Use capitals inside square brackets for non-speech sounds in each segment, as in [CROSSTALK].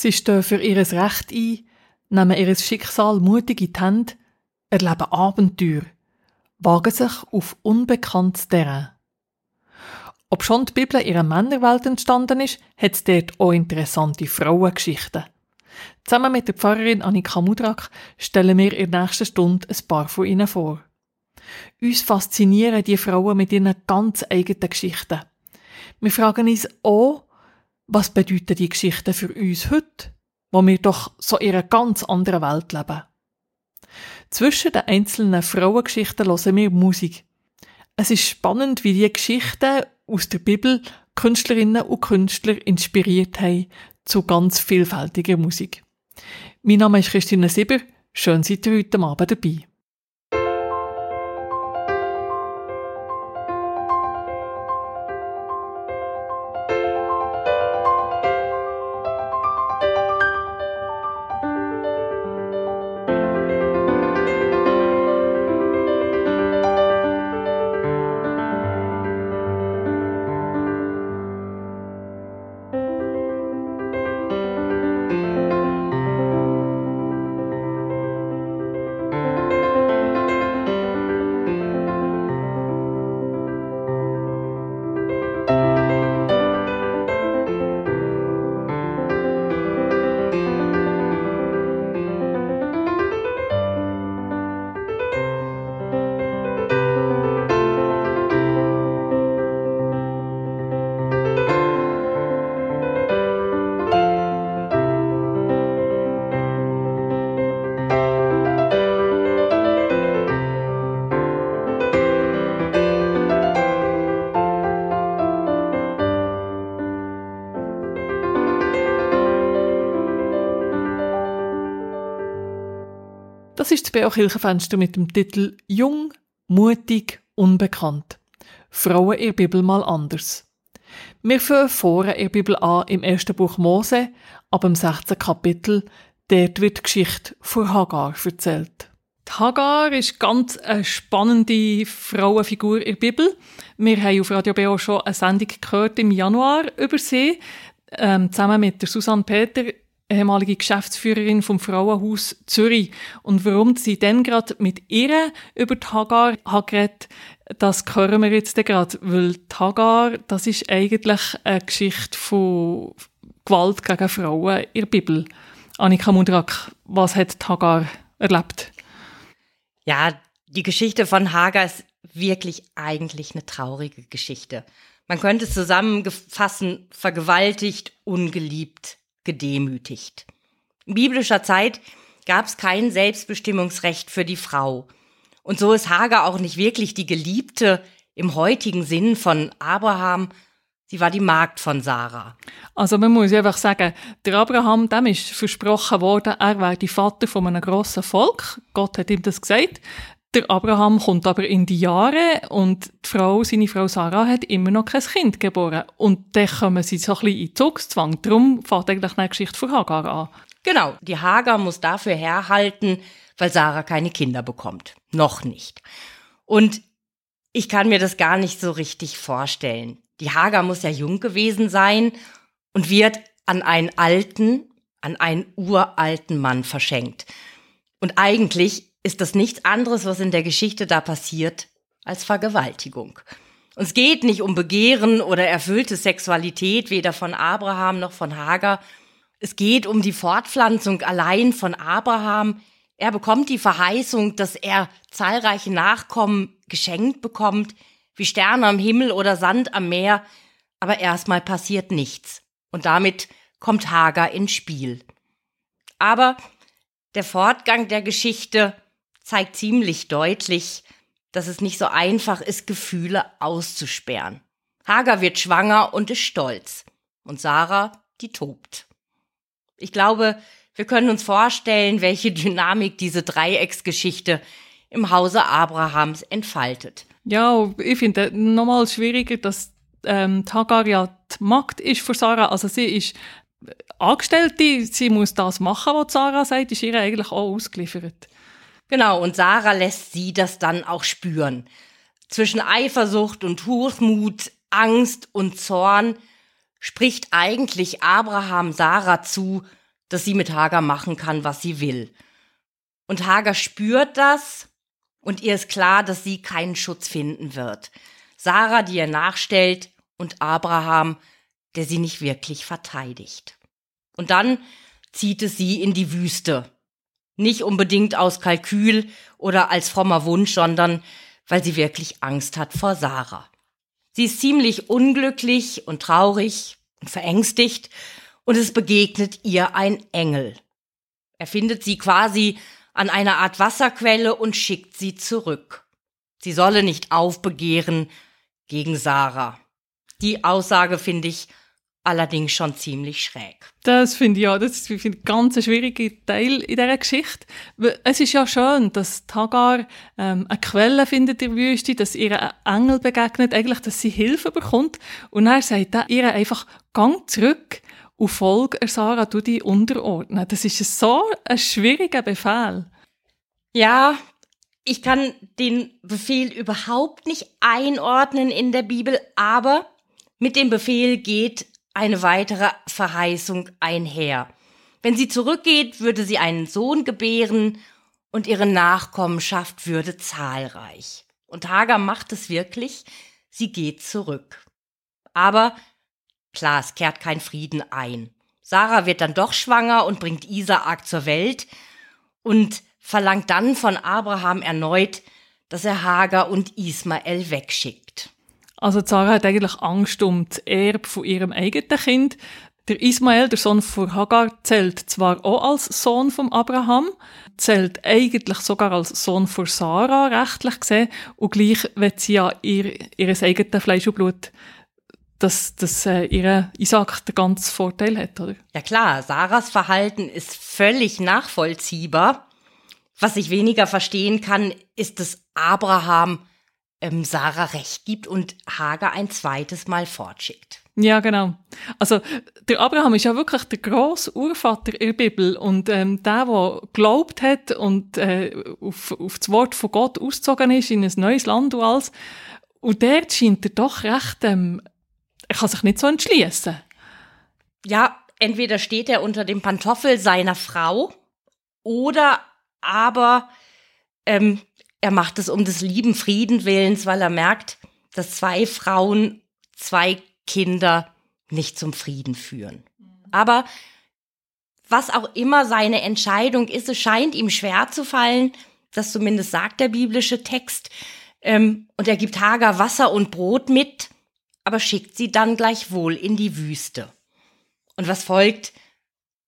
Sie stehen für ihr Recht ein, nehmen ihr Schicksal mutig in die Hände, erleben Abenteuer, wagen sich auf unbekanntes Terrain. Ob schon die Bibel in ihrer Männerwelt entstanden ist, hat es dort auch interessante Frauengeschichten. Zusammen mit der Pfarrerin Annika Mudrak stellen wir in der nächsten Stunde ein paar von ihnen vor. Uns faszinieren die Frauen mit ihren ganz eigenen Geschichten. Wir fragen uns auch, was bedeuten die Geschichten für uns heute, wo wir doch so in einer ganz anderen Welt leben. Zwischen den einzelnen Frauengeschichten hören wir Musik. Es ist spannend, wie die Geschichten aus der Bibel Künstlerinnen und Künstler inspiriert haben zu ganz vielfältiger Musik. Mein Name ist Christine Sieber. Schön seid ihr heute Abend dabei. Das ist das BO Kirchenfenster mit dem Titel Jung, mutig, unbekannt. Frauen der Bibel mal anders. Wir fangen vorne in der Bibel an im ersten Buch Mose, ab dem 16. Kapitel. Dort wird die Geschichte von Hagar erzählt. Die Hagar ist ganz eine spannende Frauenfigur in der Bibel. Wir haben auf Radio BO schon eine Sendung gehört im Januar über sie, ähm, zusammen mit der Susanne Peter ehemalige Geschäftsführerin vom Frauenhaus Zürich. Und warum sie dann gerade mit ihr über die Hagar hat geredet, das hören wir jetzt gerade, weil die Hagar, das ist eigentlich eine Geschichte von Gewalt gegen Frauen in der Bibel. Annika Mundrak, was hat die Hagar erlebt? Ja, die Geschichte von Hagar ist wirklich eigentlich eine traurige Geschichte. Man könnte es zusammenfassen, vergewaltigt, ungeliebt, gedemütigt. In biblischer Zeit gab es kein Selbstbestimmungsrecht für die Frau. Und so ist Hagar auch nicht wirklich die Geliebte im heutigen Sinn von Abraham, Sie war die Magd von Sarah. Also man muss einfach sagen, der Abraham, dem ist versprochen worden, er wäre die Vater von einem grossen Volk. Gott hat ihm das gesagt. Der Abraham kommt aber in die Jahre und die Frau, seine Frau Sarah hat immer noch kein Kind geboren. Und dann kommen sie so ein bisschen in Zugzwang. Darum fängt eigentlich eine Geschichte von Hagar an. Genau, die Hagar muss dafür herhalten, weil Sarah keine Kinder bekommt. Noch nicht. Und ich kann mir das gar nicht so richtig vorstellen. Die Hagar muss ja jung gewesen sein und wird an einen alten, an einen uralten Mann verschenkt. Und eigentlich ist das nichts anderes, was in der Geschichte da passiert, als Vergewaltigung. Und es geht nicht um Begehren oder erfüllte Sexualität, weder von Abraham noch von Hagar. Es geht um die Fortpflanzung allein von Abraham. Er bekommt die Verheißung, dass er zahlreiche Nachkommen geschenkt bekommt, wie Sterne am Himmel oder Sand am Meer. Aber erstmal passiert nichts. Und damit kommt Hagar ins Spiel. Aber der Fortgang der Geschichte zeigt ziemlich deutlich, dass es nicht so einfach ist, Gefühle auszusperren. Hagar wird schwanger und ist stolz. Und Sarah, die tobt. Ich glaube, wir können uns vorstellen, welche Dynamik diese Dreiecksgeschichte im Hause Abrahams entfaltet. Ja, ich finde nochmal schwieriger, dass ähm, Hagar ja die Magd ist für Sarah. Also sie ist Angestellte, sie muss das machen, was Sarah sagt, ist ihr eigentlich auch ausgeliefert. Genau, und Sarah lässt sie das dann auch spüren. Zwischen Eifersucht und Hochmut, Angst und Zorn spricht eigentlich Abraham Sarah zu, dass sie mit Hagar machen kann, was sie will. Und Hagar spürt das und ihr ist klar, dass sie keinen Schutz finden wird. Sarah, die ihr nachstellt, und Abraham, der sie nicht wirklich verteidigt. Und dann zieht es sie in die Wüste. Nicht unbedingt aus Kalkül oder als frommer Wunsch, sondern weil sie wirklich Angst hat vor Sarah. Sie ist ziemlich unglücklich und traurig und verängstigt und es begegnet ihr ein Engel. Er findet sie quasi an einer Art Wasserquelle und schickt sie zurück. Sie solle nicht aufbegehren gegen Sarah. Die Aussage finde ich allerdings schon ziemlich schräg. Das finde ich ja, das ist ein ganz schwieriger Teil in dieser Geschichte. Es ist ja schön, dass Tagar ähm, eine Quelle findet in der Wüste, dass ihr ein Engel begegnet, eigentlich, dass sie Hilfe bekommt. Und er sagt er ihr einfach, gang zurück und folge Sarah, du dich unterordnen. Das ist so ein schwieriger Befehl. Ja, ich kann den Befehl überhaupt nicht einordnen in der Bibel, aber mit dem Befehl geht eine weitere Verheißung einher. Wenn sie zurückgeht, würde sie einen Sohn gebären und ihre Nachkommenschaft würde zahlreich. Und Hagar macht es wirklich, sie geht zurück. Aber klar, es kehrt kein Frieden ein. Sarah wird dann doch schwanger und bringt Isaak zur Welt und verlangt dann von Abraham erneut, dass er Hagar und Ismael wegschickt. Also Sarah hat eigentlich Angst um das Erbe von ihrem eigenen Kind. Der Ismael, der Sohn von Hagar, zählt zwar auch als Sohn von Abraham, zählt eigentlich sogar als Sohn von Sarah, rechtlich gesehen, und gleich wird sie ja ihr, ihres eigenen Fleisch und Blut dass, dass äh, ihre Isaac den ganzen Vorteil hat, oder? Ja klar, Sarahs Verhalten ist völlig nachvollziehbar. Was ich weniger verstehen kann, ist, dass Abraham ähm, Sarah recht gibt und Hagar ein zweites Mal fortschickt. Ja, genau. Also der Abraham ist ja wirklich der grosse Urvater in der Bibel und ähm, der, der glaubt hat und äh, auf, auf das Wort von Gott ausgezogen ist in ein neues Land und alles. Und der scheint er doch recht, ähm, er kann sich nicht so entschließen. Ja, entweder steht er unter dem Pantoffel seiner Frau oder aber ähm, er macht es um des lieben Frieden willens, weil er merkt, dass zwei Frauen, zwei Kinder nicht zum Frieden führen. Aber was auch immer seine Entscheidung ist, es scheint ihm schwer zu fallen, das zumindest sagt der biblische Text. Ähm, und er gibt Hagar Wasser und Brot mit, aber schickt sie dann gleichwohl in die Wüste. Und was folgt,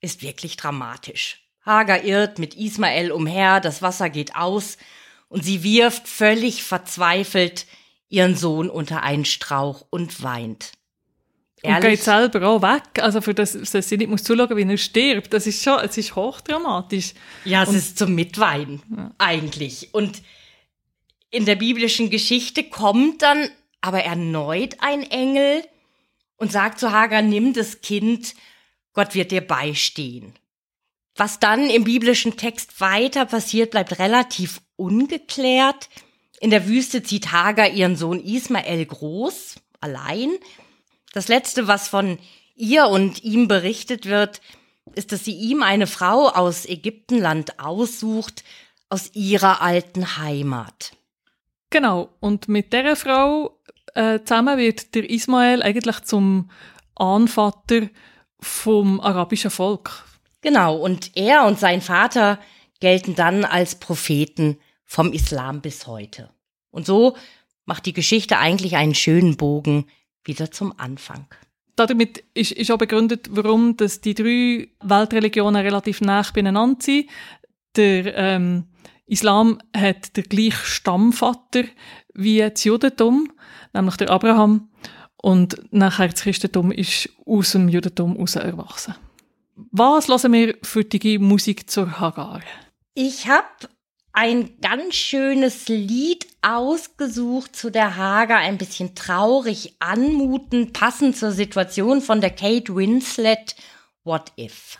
ist wirklich dramatisch. Hagar irrt mit Ismael umher, das Wasser geht aus, und sie wirft völlig verzweifelt ihren Sohn unter einen Strauch und weint. Ehrlich? Und geht selber auch weg. Also für das, dass sie nicht muss zuschauen, wie er stirbt. Das ist schon, es ist hochdramatisch. Ja, es und, ist zum Mitweinen. Ja. Eigentlich. Und in der biblischen Geschichte kommt dann aber erneut ein Engel und sagt zu Hagar, nimm das Kind, Gott wird dir beistehen. Was dann im biblischen Text weiter passiert, bleibt relativ ungeklärt. In der Wüste zieht Hagar ihren Sohn Ismael groß, allein. Das letzte, was von ihr und ihm berichtet wird, ist, dass sie ihm eine Frau aus Ägyptenland aussucht, aus ihrer alten Heimat. Genau, und mit der Frau äh, zusammen wird der Ismael eigentlich zum Ahnvater vom arabischen Volk, Genau, und er und sein Vater gelten dann als Propheten vom Islam bis heute. Und so macht die Geschichte eigentlich einen schönen Bogen wieder zum Anfang. Damit ist, ist auch begründet, warum dass die drei Weltreligionen relativ nah beieinander sind. Der ähm, Islam hat den gleichen Stammvater wie das Judentum, nämlich der Abraham. Und nachher das Christentum ist aus dem Judentum heraus erwachsen. Was lassen wir für die Musik zur Hagar? Ich habe ein ganz schönes Lied ausgesucht zu der Hagar, ein bisschen traurig anmutend, passend zur Situation von der Kate Winslet. What if?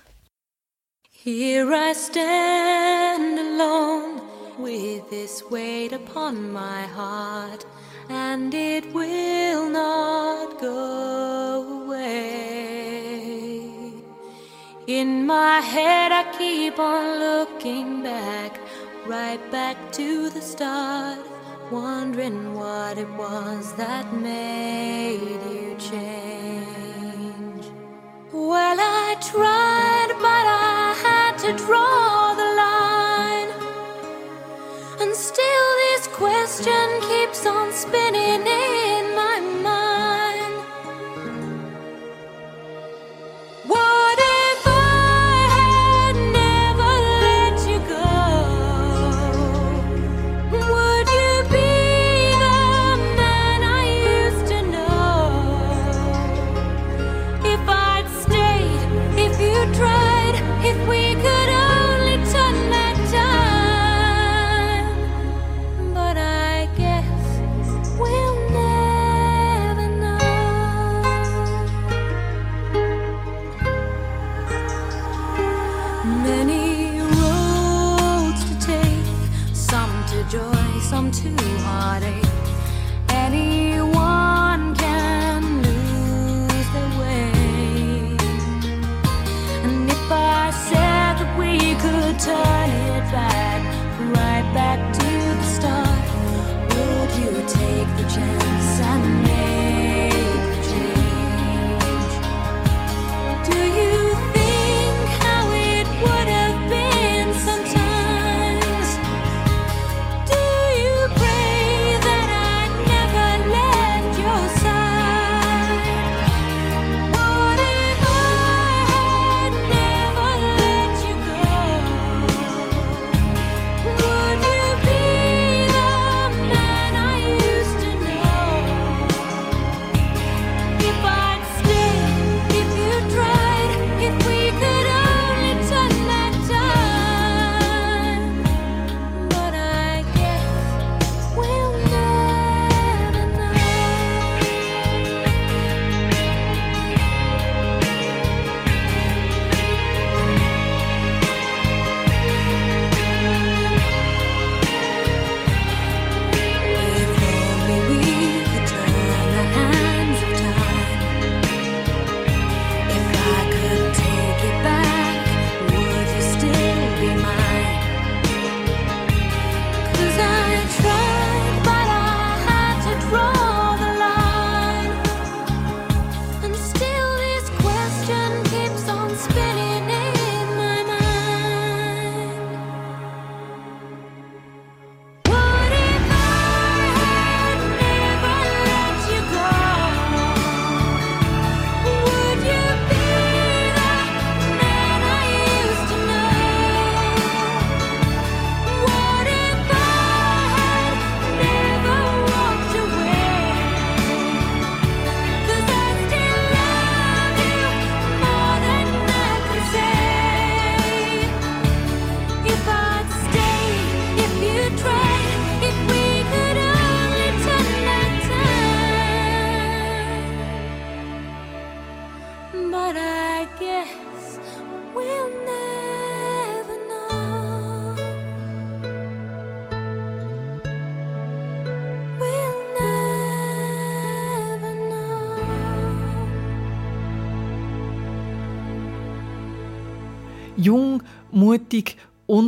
Here I stand alone with this weight upon my heart, and it will not go In my head, I keep on looking back, right back to the start, wondering what it was that made you change. Well, I tried, but I had to draw the line. And still, this question keeps on spinning in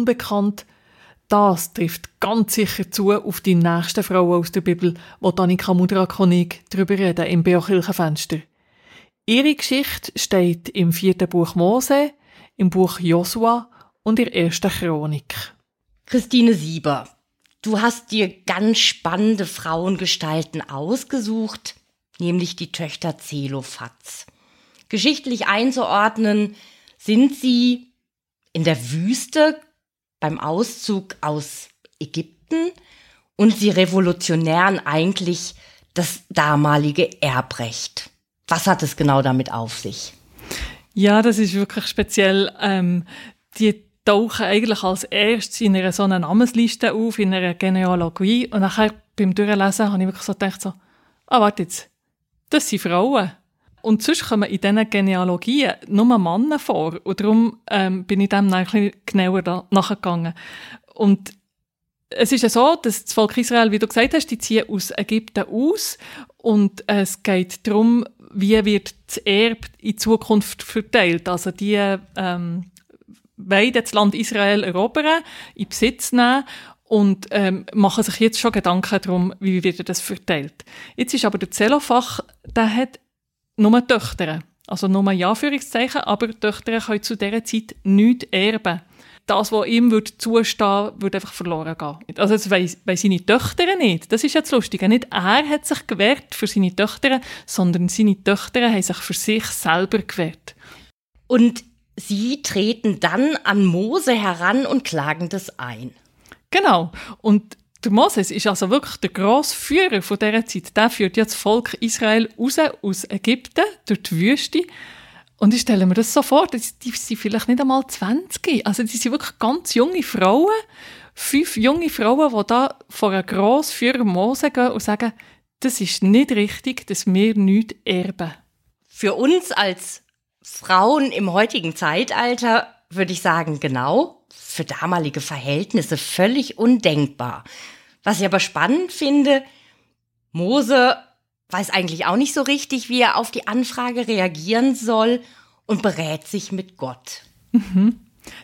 unbekannt. Das trifft ganz sicher zu auf die nächsten Frauen aus der Bibel, wo Annika Mudrakonig darüber reden im Beokirchenfenster. Ihre Geschichte steht im vierten Buch Mose, im Buch Josua und in der ersten Chronik. Christine Sieber, du hast dir ganz spannende Frauengestalten ausgesucht, nämlich die Töchter Zelophats. Geschichtlich einzuordnen sind sie in der Wüste beim Auszug aus Ägypten und sie revolutionären eigentlich das damalige Erbrecht. Was hat es genau damit auf sich? Ja, das ist wirklich speziell. Ähm, die tauchen eigentlich als erstes in einer so einer Namensliste auf, in einer Genealogie. Und nachher beim Durchlesen habe ich wirklich so gedacht, so, ah, warte jetzt, das sind Frauen. Und sonst kommen in diesen Genealogien nur Männer vor. Und darum ähm, bin ich dem noch ein bisschen genauer da nachgegangen. Und es ist ja so, dass das Volk Israel, wie du gesagt hast, die ziehen aus Ägypten aus. Und es geht darum, wie wird das Erbe in Zukunft verteilt. Also die ähm, wollen das Land Israel erobern, in Besitz nehmen und ähm, machen sich jetzt schon Gedanken darum, wie wird das verteilt. Jetzt ist aber der Zellofach, der hat nur Töchter. Also nur ein Anführungszeichen, aber Töchter können zu dieser Zeit nichts erben. Das, was ihm würde zustehen würde einfach verloren gehen. Also das weiss, weiss seine Töchter nicht. Das ist jetzt lustig. Nicht er hat sich gewehrt für seine Töchter, sondern seine Töchter haben sich für sich selber gewehrt. Und sie treten dann an Mose heran und klagen das ein. Genau. Und der Moses ist also wirklich der grosse Führer von dieser Zeit. Der führt jetzt das Volk Israel raus aus Ägypten, durch die Wüste. Und ich stelle mir das so vor, die sind vielleicht nicht einmal 20. Also die sind wirklich ganz junge Frauen. Fünf junge Frauen, die da vor einem Grossführer Mose gehen und sagen, das ist nicht richtig, dass wir nichts erben. Für uns als Frauen im heutigen Zeitalter würde ich sagen, genau für damalige Verhältnisse völlig undenkbar. Was ich aber spannend finde, Mose weiß eigentlich auch nicht so richtig, wie er auf die Anfrage reagieren soll und berät sich mit Gott. Mhm.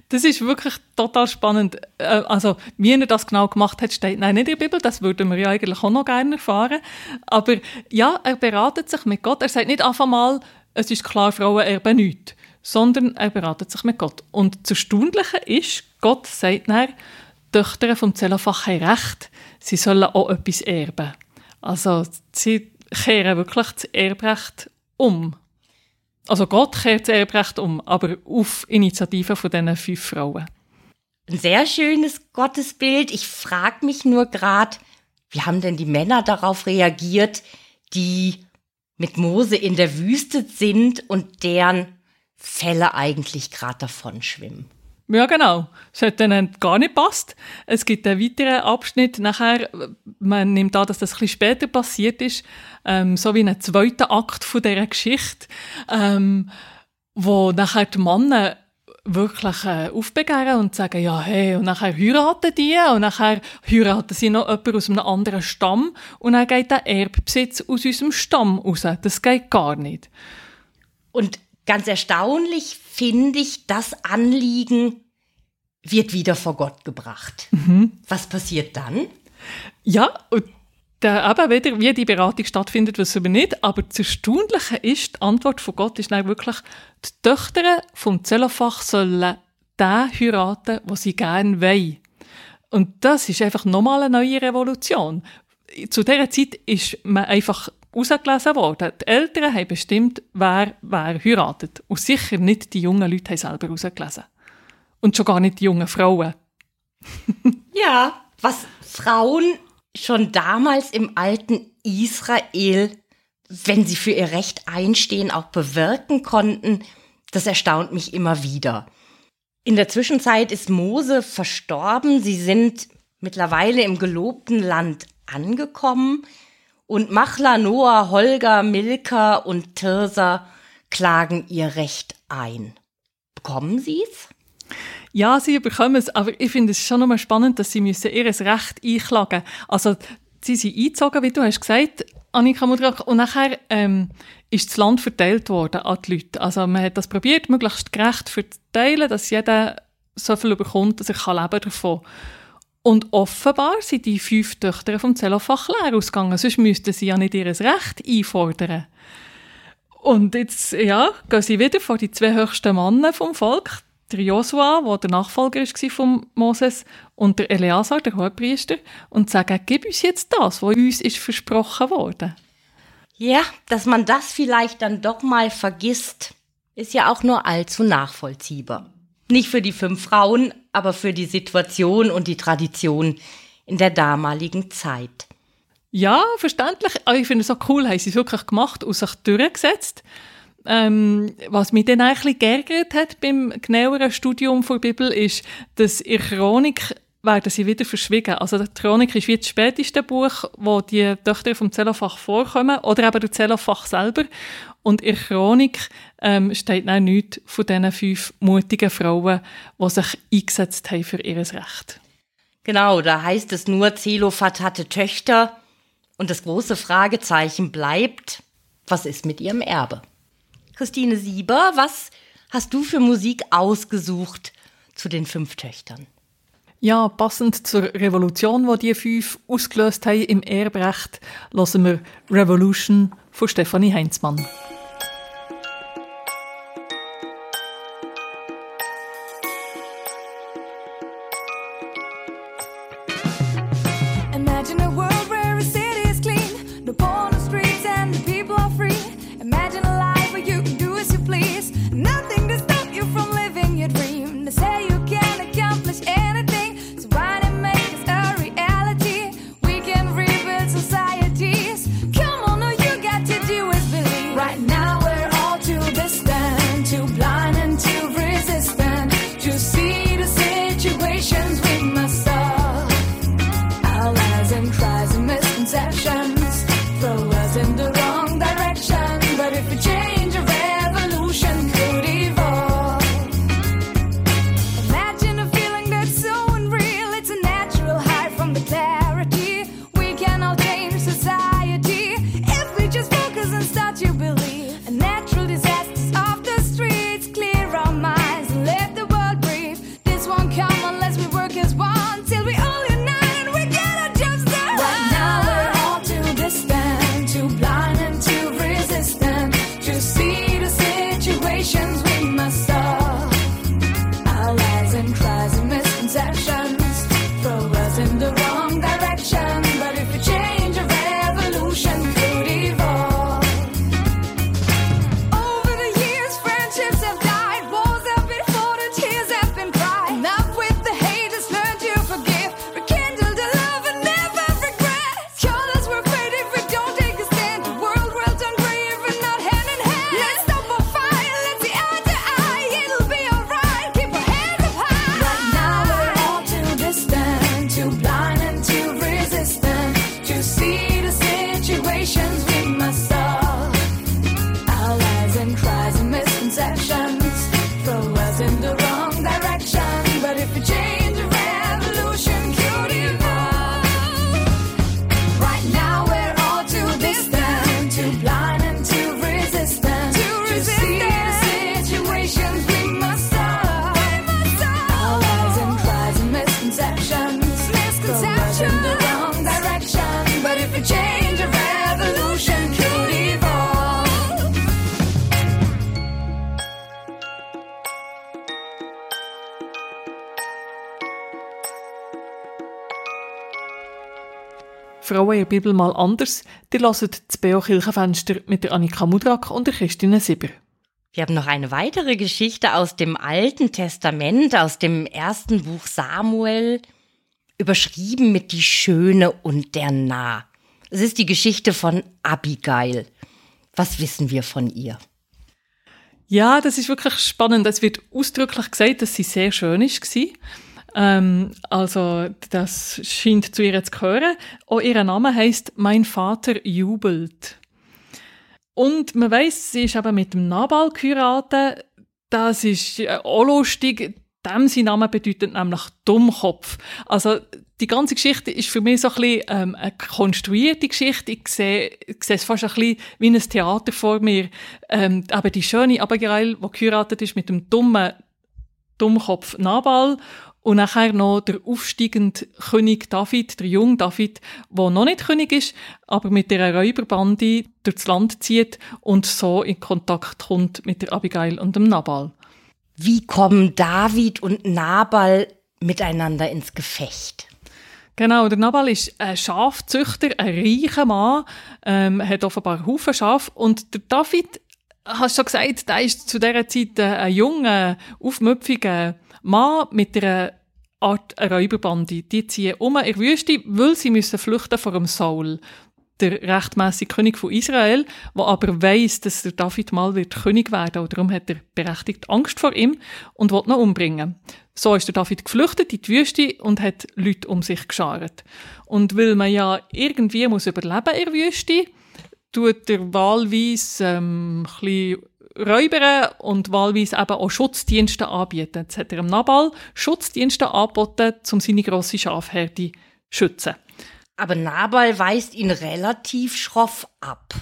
Das ist wirklich total spannend. Äh, also, wie er das genau gemacht hat, steht nein, nicht in der Bibel. Das würden wir ja eigentlich auch noch gerne erfahren. Aber ja, er beratet sich mit Gott. Er sagt nicht einfach mal, es ist klar, Frauen erben nichts sondern er beratet sich mit Gott. Und das Erstaunliche ist, Gott sagt dann, Töchter vom Zellofach haben Recht, sie sollen auch etwas erben. Also sie kehren wirklich das Erbrecht um. Also Gott kehrt das Erbrecht um, aber auf Initiative von diesen fünf Frauen. Ein sehr schönes Gottesbild. Ich frage mich nur gerade, wie haben denn die Männer darauf reagiert, die mit Mose in der Wüste sind und deren Fälle eigentlich gerade davon schwimmen. Ja, genau. Das hat dann gar nicht passt. Es gibt einen weiteren Abschnitt nachher, man nimmt an, dass das ein bisschen später passiert ist, ähm, so wie ein zweiter Akt von dieser Geschichte, ähm, wo nachher die Männer wirklich äh, aufbegehren und sagen, ja, hey, und nachher heiraten die und nachher heiraten sie noch jemanden aus einem anderen Stamm und dann geht der Erbbesitz aus unserem Stamm raus. Das geht gar nicht. Und Ganz erstaunlich finde ich, das Anliegen wird wieder vor Gott gebracht. Mhm. Was passiert dann? Ja, und der, aber wieder, wie die Beratung stattfindet, wissen wir nicht. Aber das Erstaunliche ist, die Antwort von Gott ist wirklich, die Töchter vom Zellofach sollen den heiraten, was sie gerne wollen. Und das ist einfach nochmal eine neue Revolution. Zu dieser Zeit ist man einfach ausgelesen worden. Die Eltern haben bestimmt, wer, wer heiratet. Und sicher nicht die jungen Leute haben selber ausgelesen. Und schon gar nicht die jungen Frauen. [LAUGHS] ja, was Frauen schon damals im alten Israel, wenn sie für ihr Recht einstehen, auch bewirken konnten, das erstaunt mich immer wieder. In der Zwischenzeit ist Mose verstorben. Sie sind mittlerweile im gelobten Land angekommen. Und Machla, Noah, Holger, Milka und Tirsa klagen ihr Recht ein. Bekommen sie es? Ja, sie bekommen es, aber ich finde es schon nochmal spannend, dass sie müssen ihr Recht einklagen Also, sie sind eingezogen, wie du hast gesagt, Annika Mudrak, und nachher ähm, ist das Land verteilt worden an die Leute. Also, man hat das probiert, möglichst gerecht zu verteilen, dass jeder so viel bekommt, dass er leben davon kann. Und offenbar sind die fünf Töchter vom Zellofach leer ausgegangen, sonst müssten sie ja nicht ihr Recht einfordern. Und jetzt, ja, gehen sie wieder vor die zwei höchsten Männer vom Volk, der Josua, der der Nachfolger war von Moses, und der Eleazar, der Hohepriester, und sagen, gib uns jetzt das, was uns ist versprochen worden. Ja, dass man das vielleicht dann doch mal vergisst, ist ja auch nur allzu nachvollziehbar. Nicht für die fünf Frauen, aber für die Situation und die Tradition in der damaligen Zeit. Ja, verständlich. Ich finde es auch cool, haben sie es wirklich gemacht und sich durchgesetzt. Ähm, was mich dann eigentlich geärgert hat beim genaueren Studium der Bibel, ist, dass in Chronik werden sie wieder verschwiegen. Also die Chronik ist wie das späteste Buch, wo die Töchter vom Zellofach vorkommen, oder eben der Zellofach selber. Und in Chronik ähm, steht auch nichts von diesen fünf mutigen Frauen, die sich eingesetzt haben für ihr Recht. Genau, da heißt es nur, Zelophat hatte Töchter. Und das große Fragezeichen bleibt, was ist mit ihrem Erbe? Christine Sieber, was hast du für Musik ausgesucht zu den fünf Töchtern? Ja, passend zur Revolution, die die fünf ausgelöst haben im Erbrecht, lassen wir Revolution von Stefanie Heinzmann. Der Bibel mal anders. Die hören das Beo Kirchenfenster mit der Annika Mudrak und der Christine Sieber. Wir haben noch eine weitere Geschichte aus dem Alten Testament, aus dem ersten Buch Samuel, überschrieben mit die Schöne und der Nah. Es ist die Geschichte von Abigail. Was wissen wir von ihr? Ja, das ist wirklich spannend. Es wird ausdrücklich gesagt, dass sie sehr schön ist. Ähm, also das scheint zu ihr zu gehören. Auch ihr Name heißt Mein Vater jubelt. Und man weiß, sie ist eben mit dem Nabal geheiratet. Das ist äh, auch lustig. Dem sein Name bedeutet nämlich Dummkopf. Also die ganze Geschichte ist für mich so ein bisschen ähm, eine konstruierte Geschichte. Ich sehe, ich sehe es fast ein bisschen wie ein Theater vor mir. Ähm, aber die schöne Abigail, die geheiratet ist mit dem dummen Dummkopf Nabal und nachher noch der aufsteigende König David, der junge David, der noch nicht König ist, aber mit der Räuberbande durchs Land zieht und so in Kontakt kommt mit der Abigail und dem Nabal. Wie kommen David und Nabal miteinander ins Gefecht? Genau, der Nabal ist ein Schafzüchter, ein reicher Mann, ähm, hat offenbar Haufen Schaf und der David, hast schon gesagt, der ist zu dieser Zeit ein junger, aufmüpfiger Mann mit einer Art Räuberbande. Die ziehen um in die Wüste, weil sie müssen flüchten vor dem Saul, der rechtmäßige König von Israel, der aber weiß, dass der David mal wird König werden und darum hat er berechtigt Angst vor ihm und will ihn umbringen. So ist der David geflüchtet in die Wüste und hat Leute um sich geschart. Und weil man ja irgendwie muss überleben in der Wüste, tut er wahlweise ähm, ein räubern und wahlweise eben auch Schutzdienste anbieten. Jetzt hat er im Nabal Schutzdienste angeboten, um seine grosse Schafherde zu schützen. Aber Nabal weist ihn relativ schroff ab.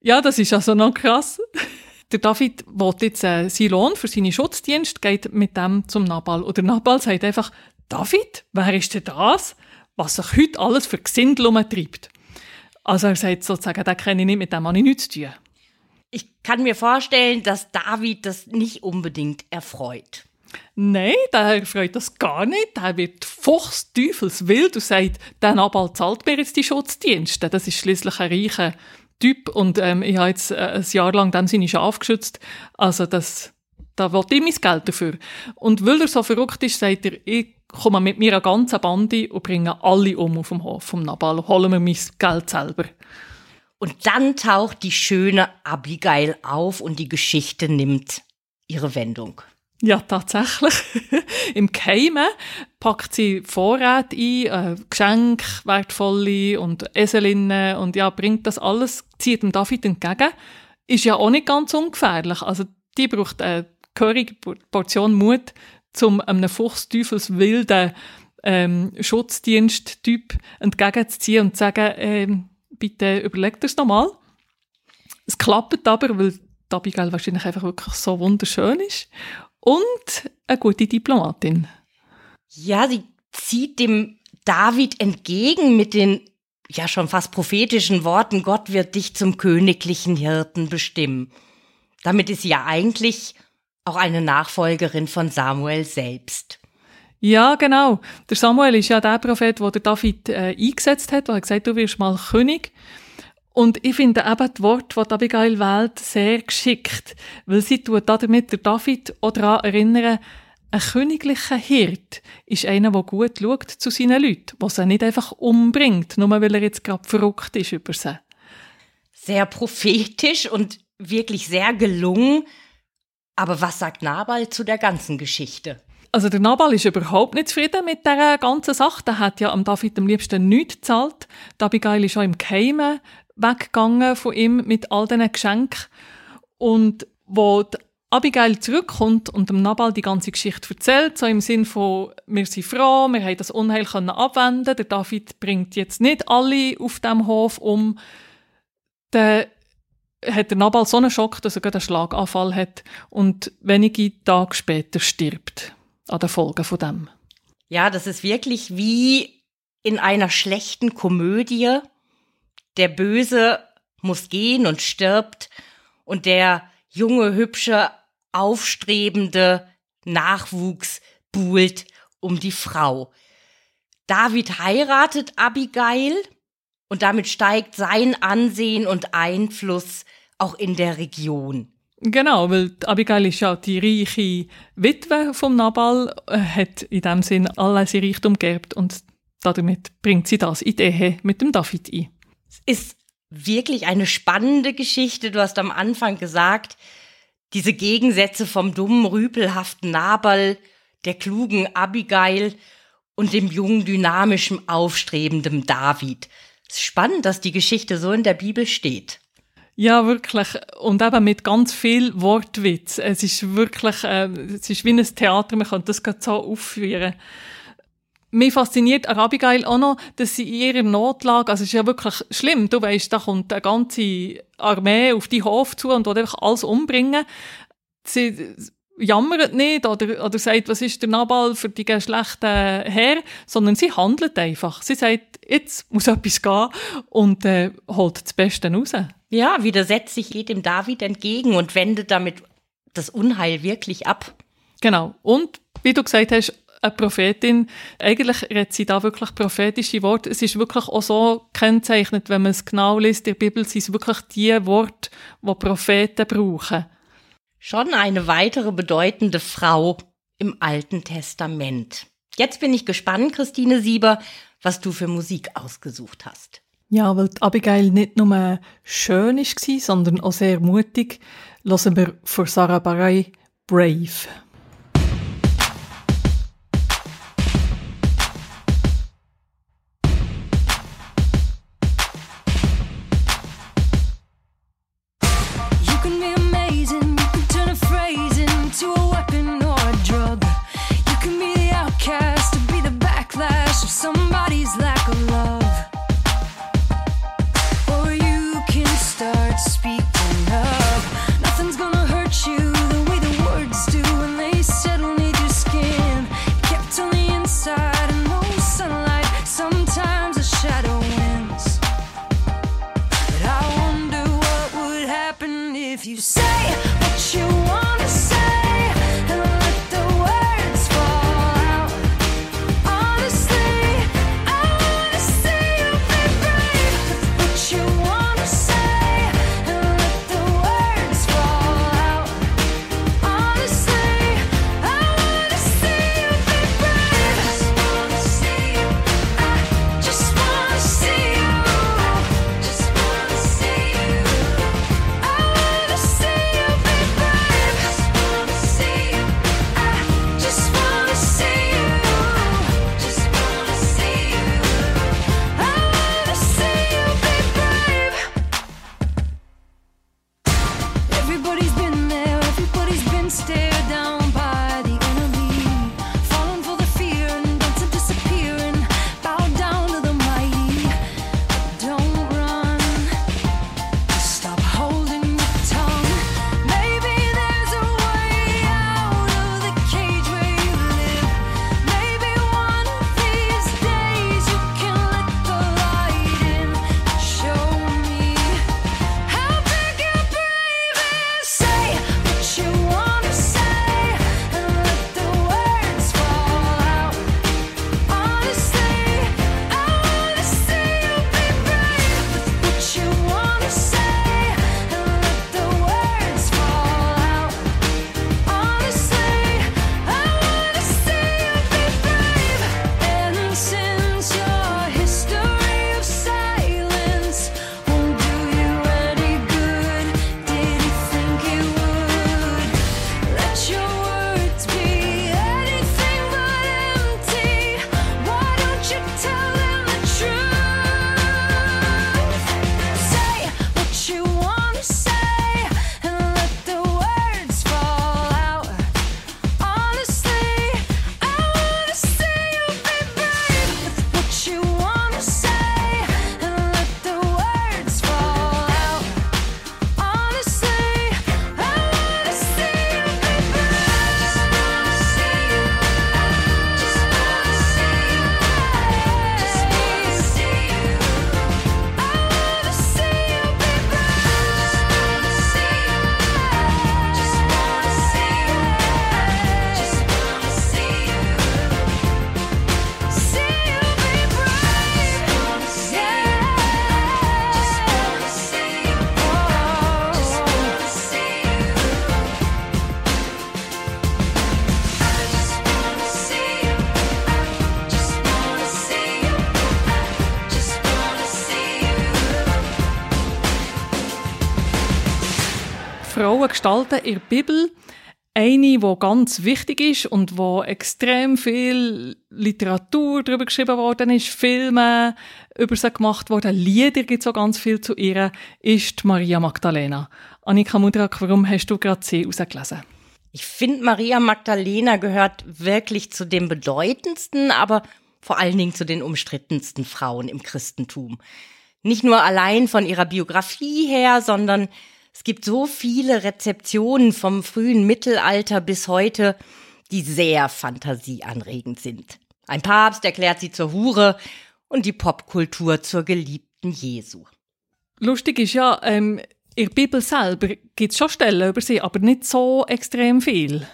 Ja, das ist also noch krass. [LAUGHS] Der David will jetzt äh, seinen Lohn für seine Schutzdienst, geht mit dem zum Nabal. Und der Nabal sagt einfach, David, wer ist denn das, was sich heute alles für Gesindel umtreibt? Also er sagt sozusagen, den kenne ich nicht, mit dem habe ich nichts zu tun. Ich kann mir vorstellen, dass David das nicht unbedingt erfreut. Nein, der freut das gar nicht. Der wird fuchsteufelswild und sagt, der Nabal zahlt mir jetzt die Schutzdienste. Das ist schließlich ein reicher Typ und ähm, ich habe jetzt äh, ein Jahr lang dann seine Schafe geschützt. Also das, da will ich mein Geld dafür. Und weil er so verrückt ist, sagt er, ich komme mit mir eine ganze Bande und bringe alle um auf dem Hof vom Nabal und holen mir mein Geld selber. Und dann taucht die schöne Abigail auf und die Geschichte nimmt ihre Wendung. Ja, tatsächlich. [LAUGHS] Im Keimen packt sie Vorräte ein, äh, Geschenke, wertvolle und Eselinnen und ja, bringt das alles, zieht dem David entgegen. Ist ja auch nicht ganz ungefährlich. Also, die braucht eine gehörige Portion Mut, um einem fuchsteufelswilden ähm, Schutzdiensttyp entgegenzuziehen und zu sagen, ähm, bitte überlegt das nochmal. Es klappt aber, weil die Abigail wahrscheinlich einfach wirklich so wunderschön ist und eine gute Diplomatin. Ja, sie zieht dem David entgegen mit den ja schon fast prophetischen Worten, Gott wird dich zum königlichen Hirten bestimmen. Damit ist sie ja eigentlich auch eine Nachfolgerin von Samuel selbst. Ja, genau. Der Samuel ist ja der Prophet, der David äh, eingesetzt hat, der gesagt hat, du wirst mal König. Und ich finde eben das Wort, das Abigail wählt, sehr geschickt, weil sie tut damit der David auch daran erinnern, ein königlicher Hirt ist einer, der gut schaut zu seinen Leuten, der sie nicht einfach umbringt, nur weil er jetzt gerade verrückt ist über sie. Sehr prophetisch und wirklich sehr gelungen. Aber was sagt Nabal zu der ganzen Geschichte? Also der Nabal ist überhaupt nicht zufrieden mit der ganzen Sache. Der hat ja am David am liebsten nichts gezahlt. Die Abigail ist auch im Keimen weggegangen von ihm mit all diesen Geschenken. Und wo die Abigail zurückkommt und dem Nabal die ganze Geschichte erzählt, so im Sinn von, wir sind froh, wir haben das Unheil abwenden, der David bringt jetzt nicht alle auf dem Hof um, dann hat der Nabal so einen Schock, dass er gerade einen Schlaganfall hat und wenige Tage später stirbt an den Folgen von dem. Ja, das ist wirklich wie in einer schlechten Komödie, der Böse muss gehen und stirbt und der junge, hübsche, aufstrebende Nachwuchs buhlt um die Frau. David heiratet Abigail und damit steigt sein Ansehen und Einfluss auch in der Region. Genau, weil Abigail ist ja die reiche Witwe vom Nabal, äh, hat in dem Sinn all sein Reichtum geerbt und damit bringt sie das in die Ehe mit dem David ein ist wirklich eine spannende Geschichte. Du hast am Anfang gesagt, diese Gegensätze vom dummen, rüpelhaften Nabal, der klugen Abigail und dem jungen, dynamischen, aufstrebenden David. Es ist spannend, dass die Geschichte so in der Bibel steht. Ja, wirklich. Und eben mit ganz viel Wortwitz. Es ist wirklich, äh, es ist wie ein Theater, man kann das gerade so aufführen. Mich fasziniert Abigail auch noch, dass sie in ihrer Notlage, also es ist ja wirklich schlimm, du weißt, da kommt eine ganze Armee auf die Hof zu und will einfach alles umbringen. Sie jammert nicht oder, oder sagt, was ist der Nabal für die schlechten Herr, sondern sie handelt einfach. Sie sagt, jetzt muss etwas gehen und äh, holt das Beste raus. Ja, widersetzt sich jedem David entgegen und wendet damit das Unheil wirklich ab. Genau. Und wie du gesagt hast, eine Prophetin. Eigentlich redet sie da wirklich prophetische Worte. Es ist wirklich auch so kennzeichnet, wenn man es genau liest, in der Bibel sind es wirklich die Worte, die Propheten brauchen. Schon eine weitere bedeutende Frau im Alten Testament. Jetzt bin ich gespannt, Christine Sieber, was du für Musik ausgesucht hast. Ja, weil Abigail nicht nur schön war, sondern auch sehr mutig, hören wir von Sarah Bareilles Brave. speak gestalten in der Bibel. Eine, die ganz wichtig ist und wo extrem viel Literatur darüber geschrieben worden ist, Filme über sie gemacht worden, Lieder gibt es auch ganz viel zu ihr, ist Maria Magdalena. Annika Mudrak, warum hast du gerade sie rausgelesen? Ich finde, Maria Magdalena gehört wirklich zu den bedeutendsten, aber vor allen Dingen zu den umstrittensten Frauen im Christentum. Nicht nur allein von ihrer Biografie her, sondern es gibt so viele Rezeptionen vom frühen Mittelalter bis heute, die sehr fantasieanregend sind. Ein Papst erklärt sie zur Hure und die Popkultur zur Geliebten Jesu. Lustig ist ja, ähm, in der Bibel selber gibt es schon Stellen über sie, aber nicht so extrem viel.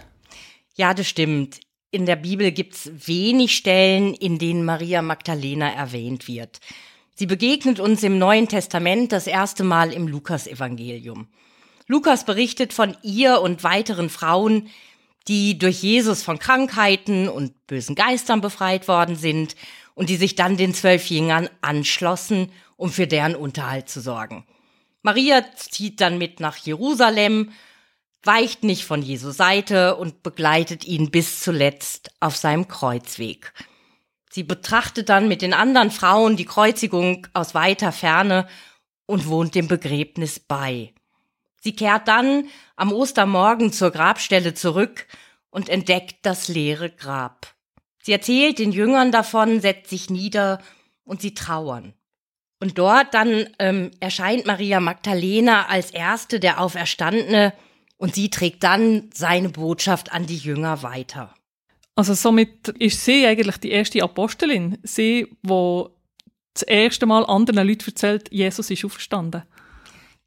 Ja, das stimmt. In der Bibel gibt es wenig Stellen, in denen Maria Magdalena erwähnt wird. Sie begegnet uns im Neuen Testament das erste Mal im Lukasevangelium. Lukas berichtet von ihr und weiteren Frauen, die durch Jesus von Krankheiten und bösen Geistern befreit worden sind und die sich dann den zwölf Jüngern anschlossen, um für deren Unterhalt zu sorgen. Maria zieht dann mit nach Jerusalem, weicht nicht von Jesu Seite und begleitet ihn bis zuletzt auf seinem Kreuzweg. Sie betrachtet dann mit den anderen Frauen die Kreuzigung aus weiter Ferne und wohnt dem Begräbnis bei. Sie kehrt dann am Ostermorgen zur Grabstelle zurück und entdeckt das leere Grab. Sie erzählt den Jüngern davon, setzt sich nieder und sie trauern. Und dort dann ähm, erscheint Maria Magdalena als erste der Auferstandene und sie trägt dann seine Botschaft an die Jünger weiter. Also somit ist sie eigentlich die erste Apostelin. Sie, wo das erste Mal anderen Leuten erzählt, Jesus ist auferstanden.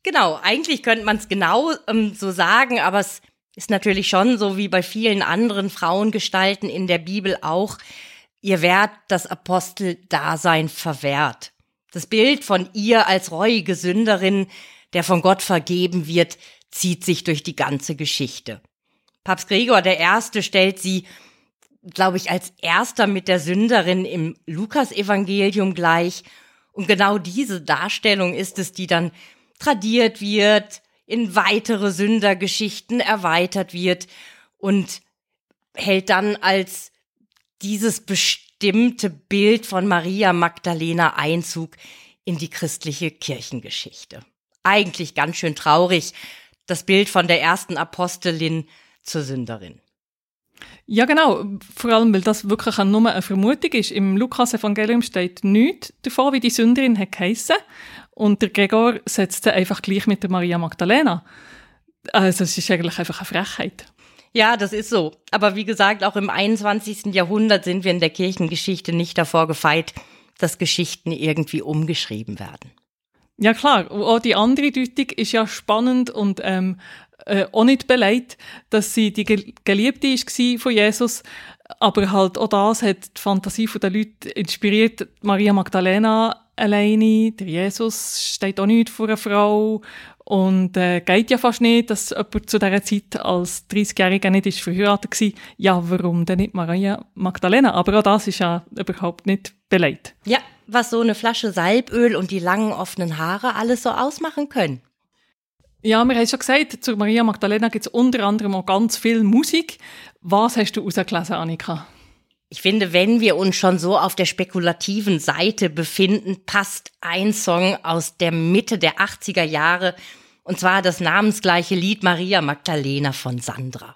Genau, eigentlich könnte man es genau ähm, so sagen, aber es ist natürlich schon so wie bei vielen anderen Frauengestalten in der Bibel auch, ihr Wert das Aposteldasein verwehrt. Das Bild von ihr als reuige Sünderin, der von Gott vergeben wird, zieht sich durch die ganze Geschichte. Papst Gregor Erste stellt sie glaube ich, als erster mit der Sünderin im Lukasevangelium gleich. Und genau diese Darstellung ist es, die dann tradiert wird, in weitere Sündergeschichten erweitert wird und hält dann als dieses bestimmte Bild von Maria Magdalena Einzug in die christliche Kirchengeschichte. Eigentlich ganz schön traurig, das Bild von der ersten Apostelin zur Sünderin. Ja, genau. Vor allem, weil das wirklich nur eine Vermutung ist. Im Lukas-Evangelium steht nichts davon, wie die Sünderin hat geheissen. Und der Gregor setzt sie einfach gleich mit der Maria Magdalena. Also, es ist eigentlich einfach eine Frechheit. Ja, das ist so. Aber wie gesagt, auch im 21. Jahrhundert sind wir in der Kirchengeschichte nicht davor gefeit, dass Geschichten irgendwie umgeschrieben werden. Ja klar, auch die andere Deutung ist ja spannend und ähm, äh, auch nicht beleidigt, dass sie die Geliebte war von Jesus, aber halt auch das hat die Fantasie der Leute inspiriert. Maria Magdalena alleine, der Jesus steht auch nicht vor einer Frau und äh, geht ja fast nicht, dass jemand zu dieser Zeit als 30-Jähriger nicht ist verheiratet war. Ja, warum denn nicht Maria Magdalena? Aber auch das ist ja überhaupt nicht beleidigt. Ja, was so eine Flasche Salböl und die langen offenen Haare alles so ausmachen können. Ja, wir haben schon gesagt, zu Maria Magdalena gibt es unter anderem auch ganz viel Musik. Was hast du herausgelesen, Annika? Ich finde, wenn wir uns schon so auf der spekulativen Seite befinden, passt ein Song aus der Mitte der 80er Jahre, und zwar das namensgleiche Lied Maria Magdalena von Sandra.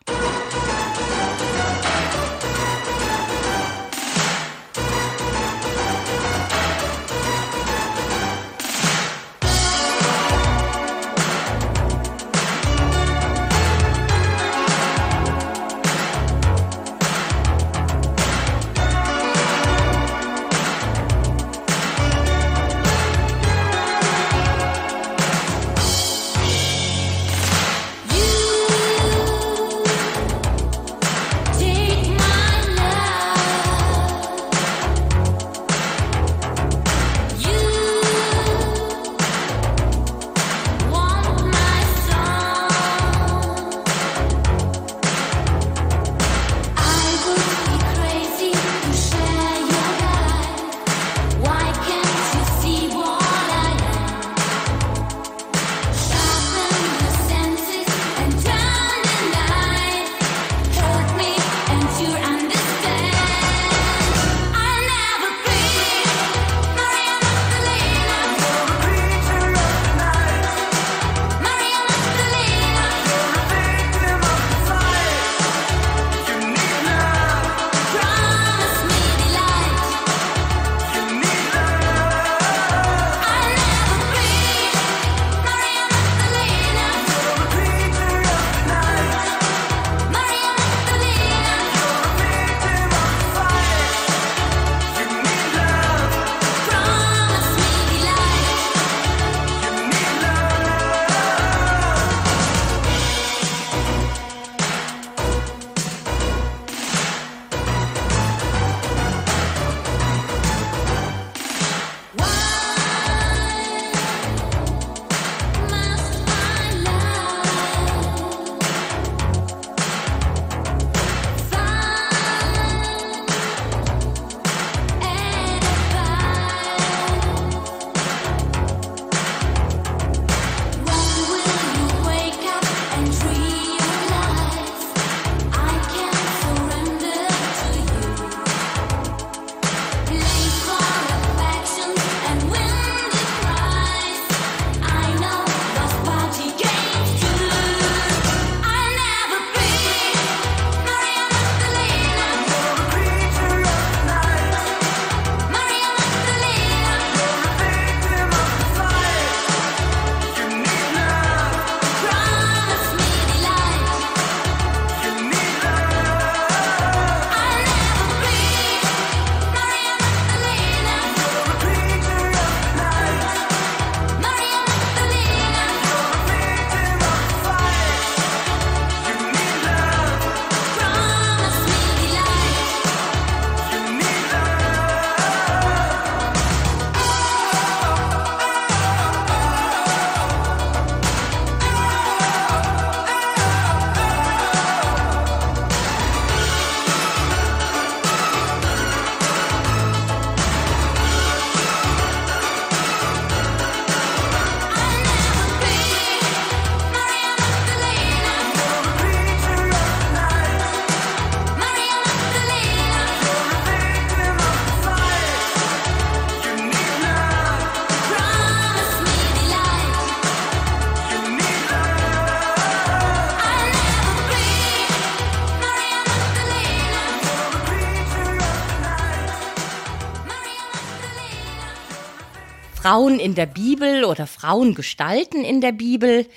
Frauen in der Bibel oder Frauengestalten in der Bibel.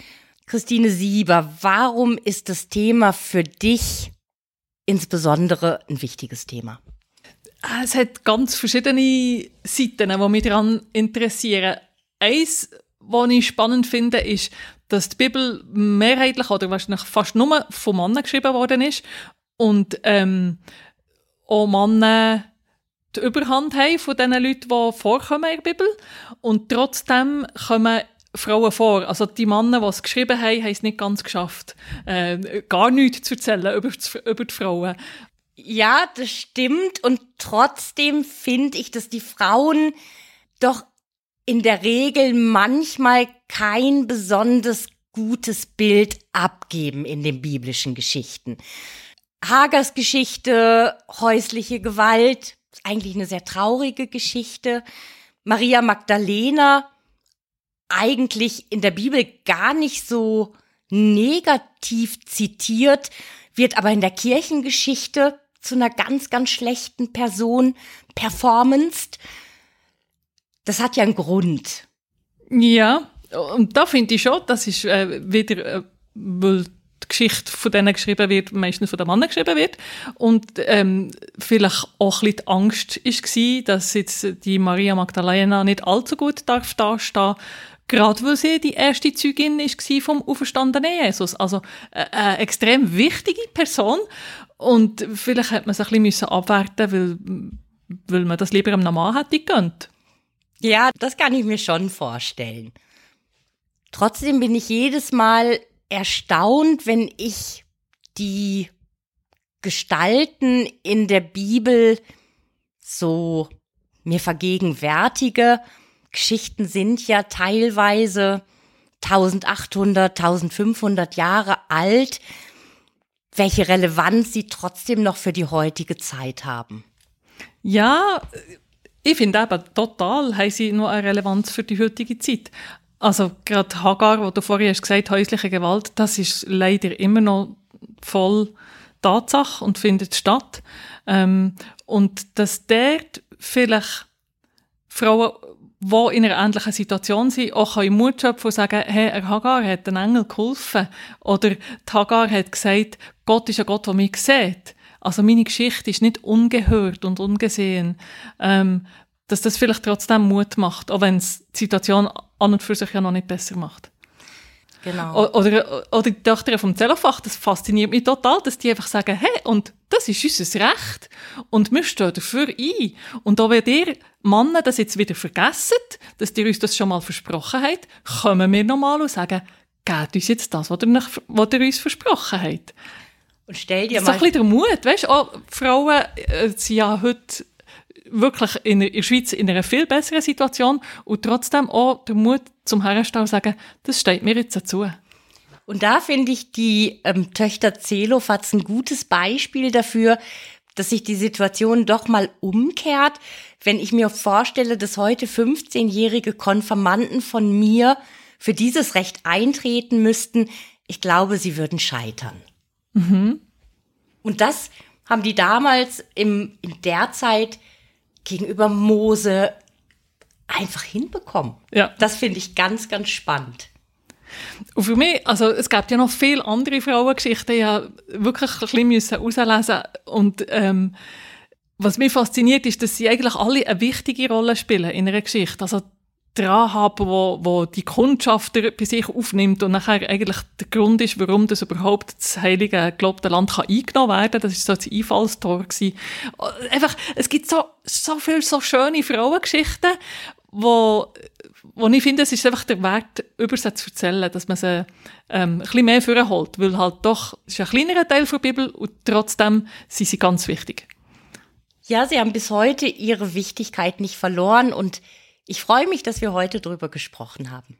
Christine Sieber, warum ist das Thema für dich insbesondere ein wichtiges Thema? Ah, es hat ganz verschiedene Seiten, die mich daran interessieren. Eins, was ich spannend finde, ist, dass die Bibel mehrheitlich oder wahrscheinlich fast nur von Männern geschrieben worden ist und ähm, auch Männer die Überhand haben von den Leuten, die vorkommen in der Bibel. Und trotzdem kommen Frauen vor. Also die Männer, die es geschrieben haben, haben es nicht ganz geschafft, äh, gar nichts zu erzählen über die, über die Frauen. Ja, das stimmt. Und trotzdem finde ich, dass die Frauen doch in der Regel manchmal kein besonders gutes Bild abgeben in den biblischen Geschichten. Hagers Geschichte, häusliche Gewalt, eigentlich eine sehr traurige Geschichte. Maria Magdalena, eigentlich in der Bibel gar nicht so negativ zitiert, wird aber in der Kirchengeschichte zu einer ganz, ganz schlechten Person performanced. Das hat ja einen Grund. Ja, und da finde ich schon, das ist äh, wieder, äh, die Geschichte von denen geschrieben wird, meistens von den Männern geschrieben wird. Und ähm, vielleicht auch ein bisschen die Angst war, dass jetzt die Maria Magdalena nicht allzu gut darf dastehen gerade weil sie die erste Zeugin war vom auferstandenen Jesus. Also äh, eine extrem wichtige Person. Und vielleicht hätte man es ein bisschen abwarten müssen, weil, weil man das lieber einem Mann hätte gönnt. Ja, das kann ich mir schon vorstellen. Trotzdem bin ich jedes Mal erstaunt, wenn ich die Gestalten in der Bibel so mir vergegenwärtige. Geschichten sind ja teilweise 1800, 1500 Jahre alt, welche Relevanz sie trotzdem noch für die heutige Zeit haben. Ja, ich finde eben total haben sie noch eine Relevanz für die heutige Zeit. Also gerade Hagar, wo du vorhin hast gesagt, häusliche Gewalt, das ist leider immer noch voll Tatsache und findet statt. Ähm, und dass dort vielleicht Frauen, die in einer ähnlichen Situation sind, auch Mut schöpfen und sagen, hey, er Hagar hat den Engel geholfen. Oder die Hagar hat gesagt, Gott ist ein Gott, der mich sieht. Also meine Geschichte ist nicht ungehört und ungesehen. Ähm, dass das vielleicht trotzdem Mut macht, auch wenn die Situation an und für sich ja noch nicht besser macht. Genau. Oder, oder die Töchter vom Zellofach, das fasziniert mich total, dass die einfach sagen, hey, und das ist unser Recht und wir stehen dafür ein. Und auch wenn ihr Männer das jetzt wieder vergessen, dass ihr uns das schon mal versprochen habt, kommen wir nochmal und sagen, gebt uns jetzt das, was ihr, nach, was ihr uns versprochen habt. Und stell dir das mal... Das ist doch ein bisschen der Mut, weißt du, Frauen äh, sind ja heute wirklich in der Schweiz in einer viel besseren Situation und trotzdem auch der Mut zum Herstellen sagen, das steht mir jetzt dazu. Und da finde ich die ähm, Töchter Zelofats ein gutes Beispiel dafür, dass sich die Situation doch mal umkehrt, wenn ich mir vorstelle, dass heute 15-jährige Konfirmanden von mir für dieses Recht eintreten müssten. Ich glaube, sie würden scheitern. Mhm. Und das haben die damals im, in der Zeit gegenüber Mose einfach hinbekommen. Ja. Das finde ich ganz, ganz spannend. Und für mich, also es gibt ja noch viele andere Frauengeschichten, ja wirklich ein bisschen herauslesen und ähm, was mich fasziniert, ist, dass sie eigentlich alle eine wichtige Rolle spielen in einer Geschichte. Also dran haben, wo, wo die Kundschaft bei sich aufnimmt und nachher eigentlich der Grund ist, warum das überhaupt das heilige gelobte Land kann eingenommen werden. Das ist so das Einfallstor gewesen. Einfach, es gibt so, so viele so schöne Frauengeschichten, wo, wo ich finde, es ist einfach der Wert, über sie zu erzählen, dass man sie ähm, ein bisschen mehr vorholt, weil halt doch, es ist ein kleinerer Teil der Bibel und trotzdem sind sie ganz wichtig. Ja, sie haben bis heute ihre Wichtigkeit nicht verloren und ich freue mich, dass wir heute darüber gesprochen haben.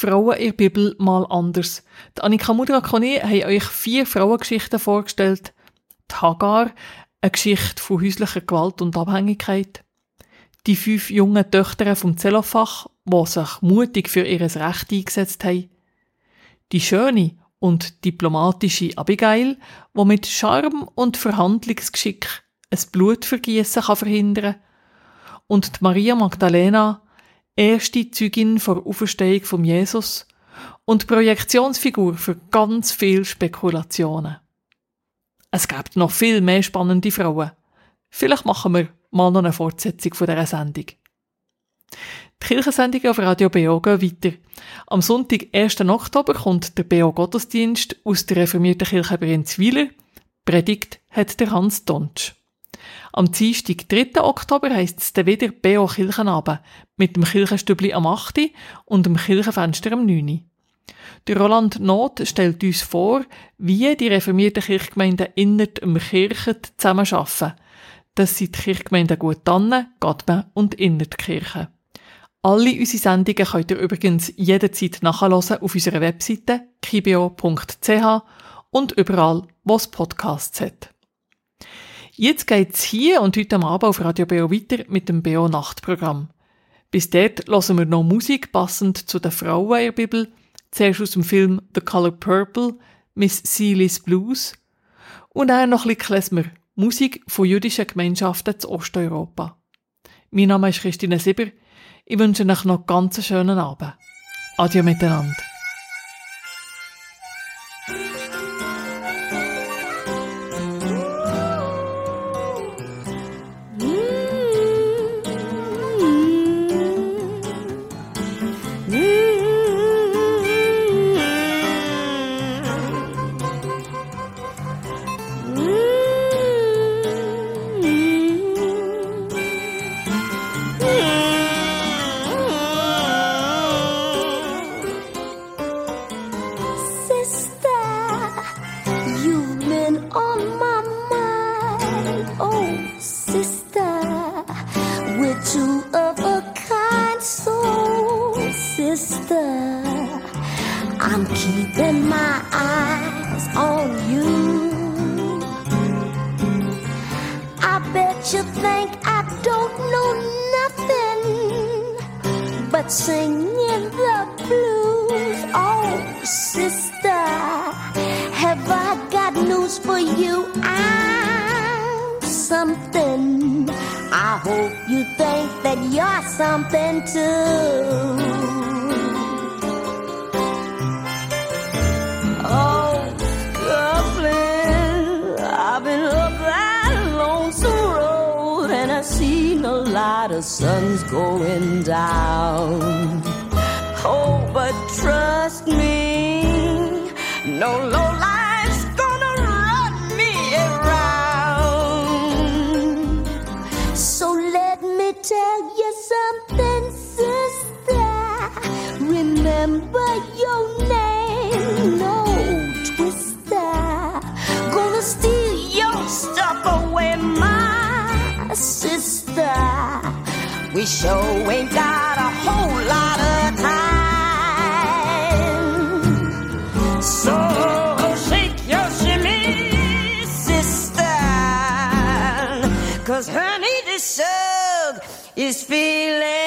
Frauen in der Bibel mal anders. Die Annika Mudrakone haben euch vier Frauengeschichten vorgestellt. Die Hagar, eine Geschichte von häuslicher Gewalt und Abhängigkeit. Die fünf jungen Töchter vom Zellophach, die sich mutig für ihr Recht eingesetzt haben. Die schöne und diplomatische Abigail, die mit Charme und Verhandlungsgeschick ein Blutvergießen kann verhindern und die Maria Magdalena, erste Zeugin vor Auferstehung von Jesus und Projektionsfigur für ganz viele Spekulationen. Es gibt noch viel mehr spannende Frauen. Vielleicht machen wir mal noch eine Fortsetzung von dieser Sendung. Die Kirchensendungen auf Radio BO gehen weiter. Am Sonntag, 1. Oktober, kommt der BO Gottesdienst aus der reformierten Kirche Brenzwiler. Predigt hat der Hans Donsch. Am Dienstag, 3. Oktober, heisst es dann wieder BO Kirchenabend mit dem Kirchenstübli am 8. und dem Kirchenfenster am 9. Der Roland Not stellt uns vor, wie die reformierten Kirchgemeinden innerhalb dem Kirchen zusammenarbeiten. Das sind die Kirchgemeinden gut Tannen, Gatmen und Kirche. Alle unsere Sendungen könnt ihr übrigens jederzeit nachhören auf unserer Webseite kibio.ch und überall, wo es Podcasts hat. Jetzt geht's hier und heute am Abend auf Radio BO weiter mit dem BO Nachtprogramm. Bis dort hören wir noch Musik passend zu den Frauen in der Bibel, zuerst aus dem Film The Color Purple, Miss Seeley's Blues und auch noch ein bisschen Klezmer, Musik von jüdischen Gemeinschaften zu Osteuropa. Mein Name ist Christine Sieber. Ich wünsche euch noch ganz einen schönen Abend. Adieu miteinander. light, of sun's going down. Oh, but trust me, no low life's gonna run me around. So let me tell you something, sister. Remember your We sure ain't got a whole lot of time. So shake your shimmy, sister. Cause honey, this sug is feeling